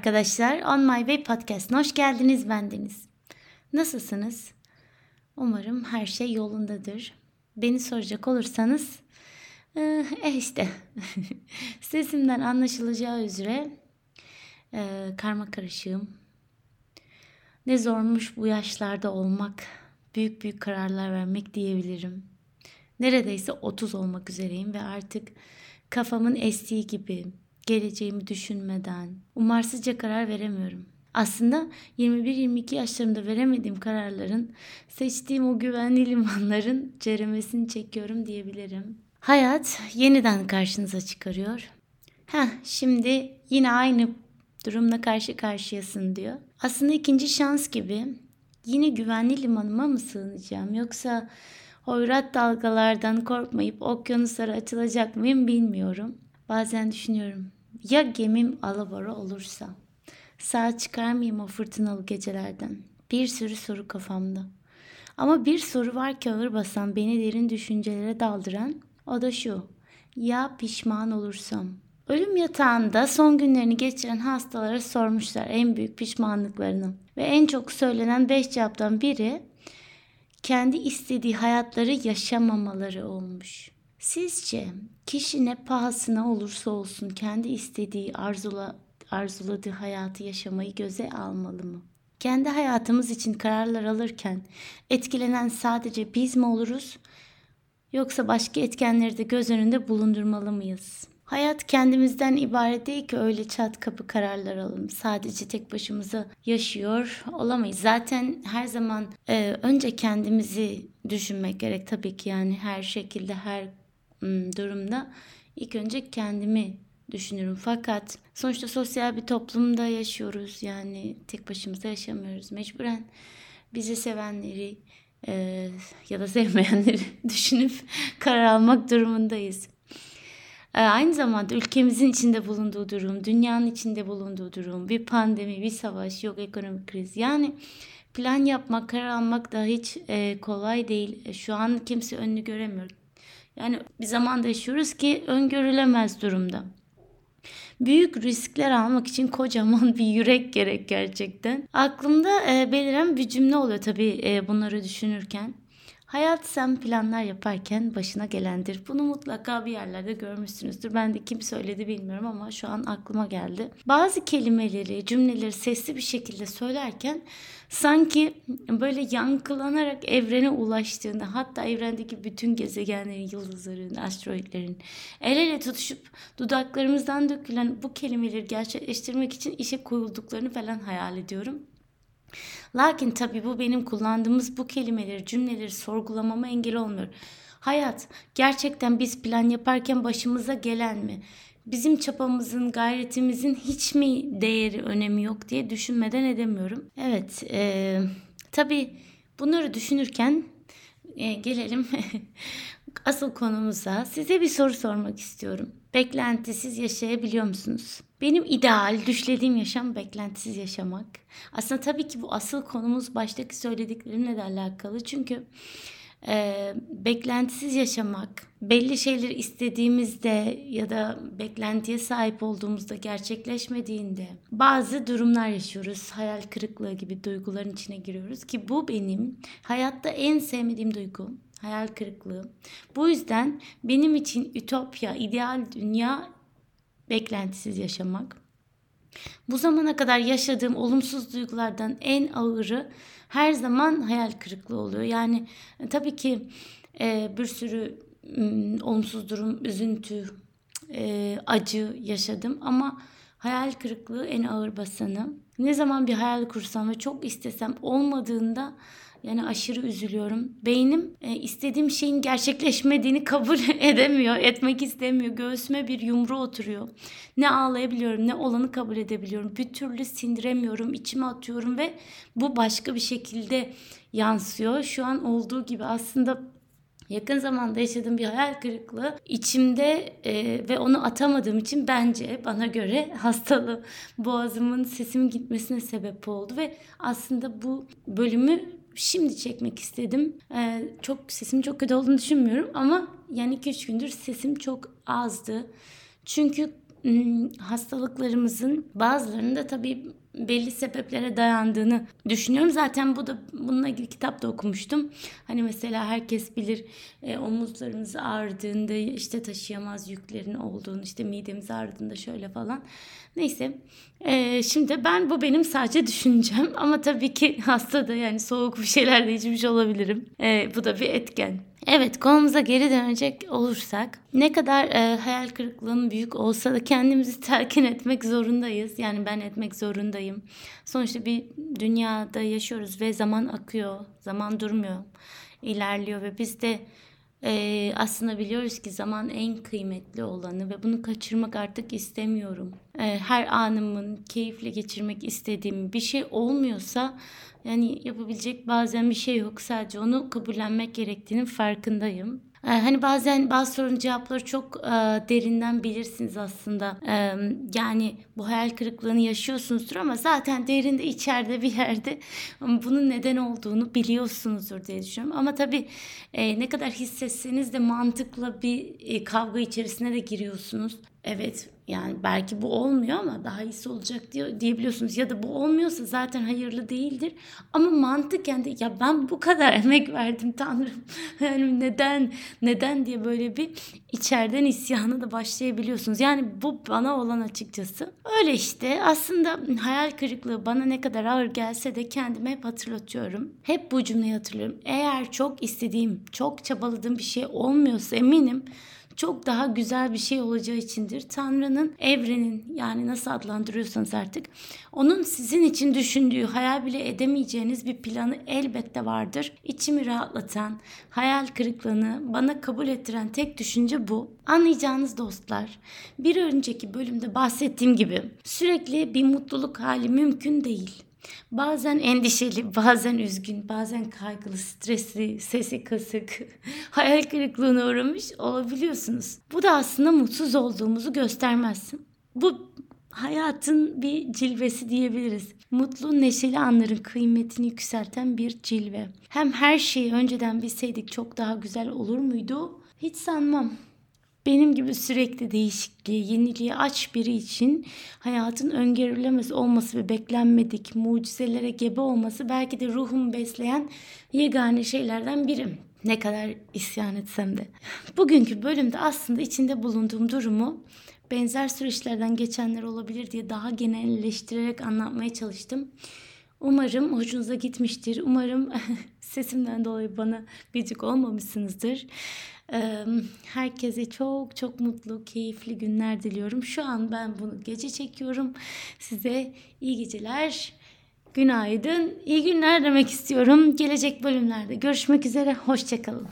arkadaşlar. On My Way Podcast'ına hoş geldiniz bendeniz. Nasılsınız? Umarım her şey yolundadır. Beni soracak olursanız eh işte sesimden anlaşılacağı üzere eh, karma karışığım. Ne zormuş bu yaşlarda olmak, büyük büyük kararlar vermek diyebilirim. Neredeyse 30 olmak üzereyim ve artık kafamın estiği gibi geleceğimi düşünmeden umarsızca karar veremiyorum. Aslında 21-22 yaşlarımda veremediğim kararların, seçtiğim o güvenli limanların ceremesini çekiyorum diyebilirim. Hayat yeniden karşınıza çıkarıyor. Heh, şimdi yine aynı durumla karşı karşıyasın diyor. Aslında ikinci şans gibi yine güvenli limanıma mı sığınacağım yoksa hoyrat dalgalardan korkmayıp okyanuslara açılacak mıyım bilmiyorum. Bazen düşünüyorum ya gemim alabora olursa? Sağ çıkar mıyım o fırtınalı gecelerden? Bir sürü soru kafamda. Ama bir soru var ki ağır basan, beni derin düşüncelere daldıran. O da şu. Ya pişman olursam? Ölüm yatağında son günlerini geçiren hastalara sormuşlar en büyük pişmanlıklarını. Ve en çok söylenen beş cevaptan biri kendi istediği hayatları yaşamamaları olmuş. Sizce kişi ne pahasına olursa olsun kendi istediği arzula, arzuladığı hayatı yaşamayı göze almalı mı? Kendi hayatımız için kararlar alırken etkilenen sadece biz mi oluruz yoksa başka etkenleri de göz önünde bulundurmalı mıyız? Hayat kendimizden ibaret değil ki öyle çat kapı kararlar alalım. Sadece tek başımıza yaşıyor olamayız. Zaten her zaman e, önce kendimizi düşünmek gerek tabii ki yani her şekilde her durumda ilk önce kendimi düşünürüm. Fakat sonuçta sosyal bir toplumda yaşıyoruz. Yani tek başımıza yaşamıyoruz. Mecburen bizi sevenleri e, ya da sevmeyenleri düşünüp karar almak durumundayız. E, aynı zamanda ülkemizin içinde bulunduğu durum, dünyanın içinde bulunduğu durum, bir pandemi, bir savaş, yok ekonomik kriz. Yani plan yapmak, karar almak da hiç e, kolay değil. Şu an kimse önünü göremiyor. Yani bir zamanda yaşıyoruz ki öngörülemez durumda. Büyük riskler almak için kocaman bir yürek gerek gerçekten. Aklımda e, beliren bir cümle oluyor tabii e, bunları düşünürken. Hayat sen planlar yaparken başına gelendir. Bunu mutlaka bir yerlerde görmüşsünüzdür. Ben de kim söyledi bilmiyorum ama şu an aklıma geldi. Bazı kelimeleri, cümleleri sesli bir şekilde söylerken sanki böyle yankılanarak evrene ulaştığında hatta evrendeki bütün gezegenlerin, yıldızların, asteroidlerin el ele tutuşup dudaklarımızdan dökülen bu kelimeleri gerçekleştirmek için işe koyulduklarını falan hayal ediyorum. Lakin tabii bu benim kullandığımız bu kelimeleri, cümleleri sorgulamama engel olmuyor. Hayat gerçekten biz plan yaparken başımıza gelen mi? Bizim çapamızın, gayretimizin hiç mi değeri, önemi yok diye düşünmeden edemiyorum. Evet, e, tabii bunları düşünürken e, gelelim asıl konumuza. Size bir soru sormak istiyorum. Beklentisiz yaşayabiliyor musunuz? Benim ideal, düşlediğim yaşam beklentisiz yaşamak. Aslında tabii ki bu asıl konumuz baştaki söylediklerimle de alakalı. Çünkü e, beklentisiz yaşamak, belli şeyleri istediğimizde ya da beklentiye sahip olduğumuzda gerçekleşmediğinde bazı durumlar yaşıyoruz. Hayal kırıklığı gibi duyguların içine giriyoruz ki bu benim hayatta en sevmediğim duygu. Hayal kırıklığı. Bu yüzden benim için ütopya, ideal dünya beklentisiz yaşamak. Bu zamana kadar yaşadığım olumsuz duygulardan en ağırı her zaman hayal kırıklığı oluyor. Yani e, tabii ki e, bir sürü e, olumsuz durum, üzüntü, e, acı yaşadım ama hayal kırıklığı en ağır basanı. Ne zaman bir hayal kursam ve çok istesem olmadığında yani aşırı üzülüyorum. Beynim e, istediğim şeyin gerçekleşmediğini kabul edemiyor, etmek istemiyor. Göğsüme bir yumru oturuyor. Ne ağlayabiliyorum, ne olanı kabul edebiliyorum. Bir türlü sindiremiyorum, içime atıyorum ve bu başka bir şekilde yansıyor. Şu an olduğu gibi aslında yakın zamanda yaşadığım bir hayal kırıklığı içimde e, ve onu atamadığım için bence bana göre hastalığı boğazımın sesimin gitmesine sebep oldu ve aslında bu bölümü şimdi çekmek istedim. Ee, çok sesim çok kötü olduğunu düşünmüyorum ama yani 2-3 gündür sesim çok azdı. Çünkü hastalıklarımızın bazılarının da tabii belli sebeplere dayandığını düşünüyorum. Zaten bu da bununla ilgili kitap da okumuştum. Hani mesela herkes bilir e, omuzlarımız ağrıdığında işte taşıyamaz yüklerin olduğunu işte midemiz ağrıdığında şöyle falan. Neyse e, şimdi ben bu benim sadece düşüncem ama tabii ki hasta da yani soğuk bir şeyler de içmiş olabilirim. E, bu da bir etken. Evet konumuza geri dönecek olursak ne kadar e, hayal kırıklığının büyük olsa da kendimizi telkin etmek zorundayız. Yani ben etmek zorundayım. Sonuçta bir dünyada yaşıyoruz ve zaman akıyor, zaman durmuyor, ilerliyor ve biz de e, aslında biliyoruz ki zaman en kıymetli olanı ve bunu kaçırmak artık istemiyorum. E, her anımın keyifle geçirmek istediğim bir şey olmuyorsa yani yapabilecek bazen bir şey yok. Sadece onu kabullenmek gerektiğinin farkındayım. Ee, hani bazen bazı sorunun cevapları çok e, derinden bilirsiniz aslında. E, yani bu hayal kırıklığını yaşıyorsunuzdur ama zaten derinde içeride bir yerde bunun neden olduğunu biliyorsunuzdur diye düşünüyorum. Ama tabii e, ne kadar hissetseniz de mantıkla bir e, kavga içerisine de giriyorsunuz. Evet yani belki bu olmuyor ama daha iyisi olacak diye, diyebiliyorsunuz. Ya da bu olmuyorsa zaten hayırlı değildir. Ama mantıken de ya ben bu kadar emek verdim Tanrım. Yani neden neden diye böyle bir içeriden isyanı da başlayabiliyorsunuz. Yani bu bana olan açıkçası. Öyle işte aslında hayal kırıklığı bana ne kadar ağır gelse de kendime hep hatırlatıyorum. Hep bu cümleyi hatırlıyorum. Eğer çok istediğim, çok çabaladığım bir şey olmuyorsa eminim çok daha güzel bir şey olacağı içindir. Tanrı'nın, evrenin yani nasıl adlandırıyorsanız artık onun sizin için düşündüğü, hayal bile edemeyeceğiniz bir planı elbette vardır. İçimi rahatlatan, hayal kırıklığını bana kabul ettiren tek düşünce bu. Anlayacağınız dostlar, bir önceki bölümde bahsettiğim gibi sürekli bir mutluluk hali mümkün değil. Bazen endişeli, bazen üzgün, bazen kaygılı, stresli, sesi kısık, hayal kırıklığına uğramış olabiliyorsunuz. Bu da aslında mutsuz olduğumuzu göstermez. Bu hayatın bir cilvesi diyebiliriz. Mutlu, neşeli anların kıymetini yükselten bir cilve. Hem her şeyi önceden bilseydik çok daha güzel olur muydu? Hiç sanmam. Benim gibi sürekli değişikliğe, yeniliğe aç biri için hayatın öngörülemez olması ve beklenmedik mucizelere gebe olması belki de ruhumu besleyen yegane şeylerden biri. Ne kadar isyan etsem de. Bugünkü bölümde aslında içinde bulunduğum durumu benzer süreçlerden geçenler olabilir diye daha genelleştirerek anlatmaya çalıştım. Umarım hoşunuza gitmiştir. Umarım sesimden dolayı bana gıcık olmamışsınızdır. Herkese çok çok mutlu, keyifli günler diliyorum. Şu an ben bunu gece çekiyorum. Size iyi geceler, günaydın, iyi günler demek istiyorum. Gelecek bölümlerde görüşmek üzere. Hoşçakalın.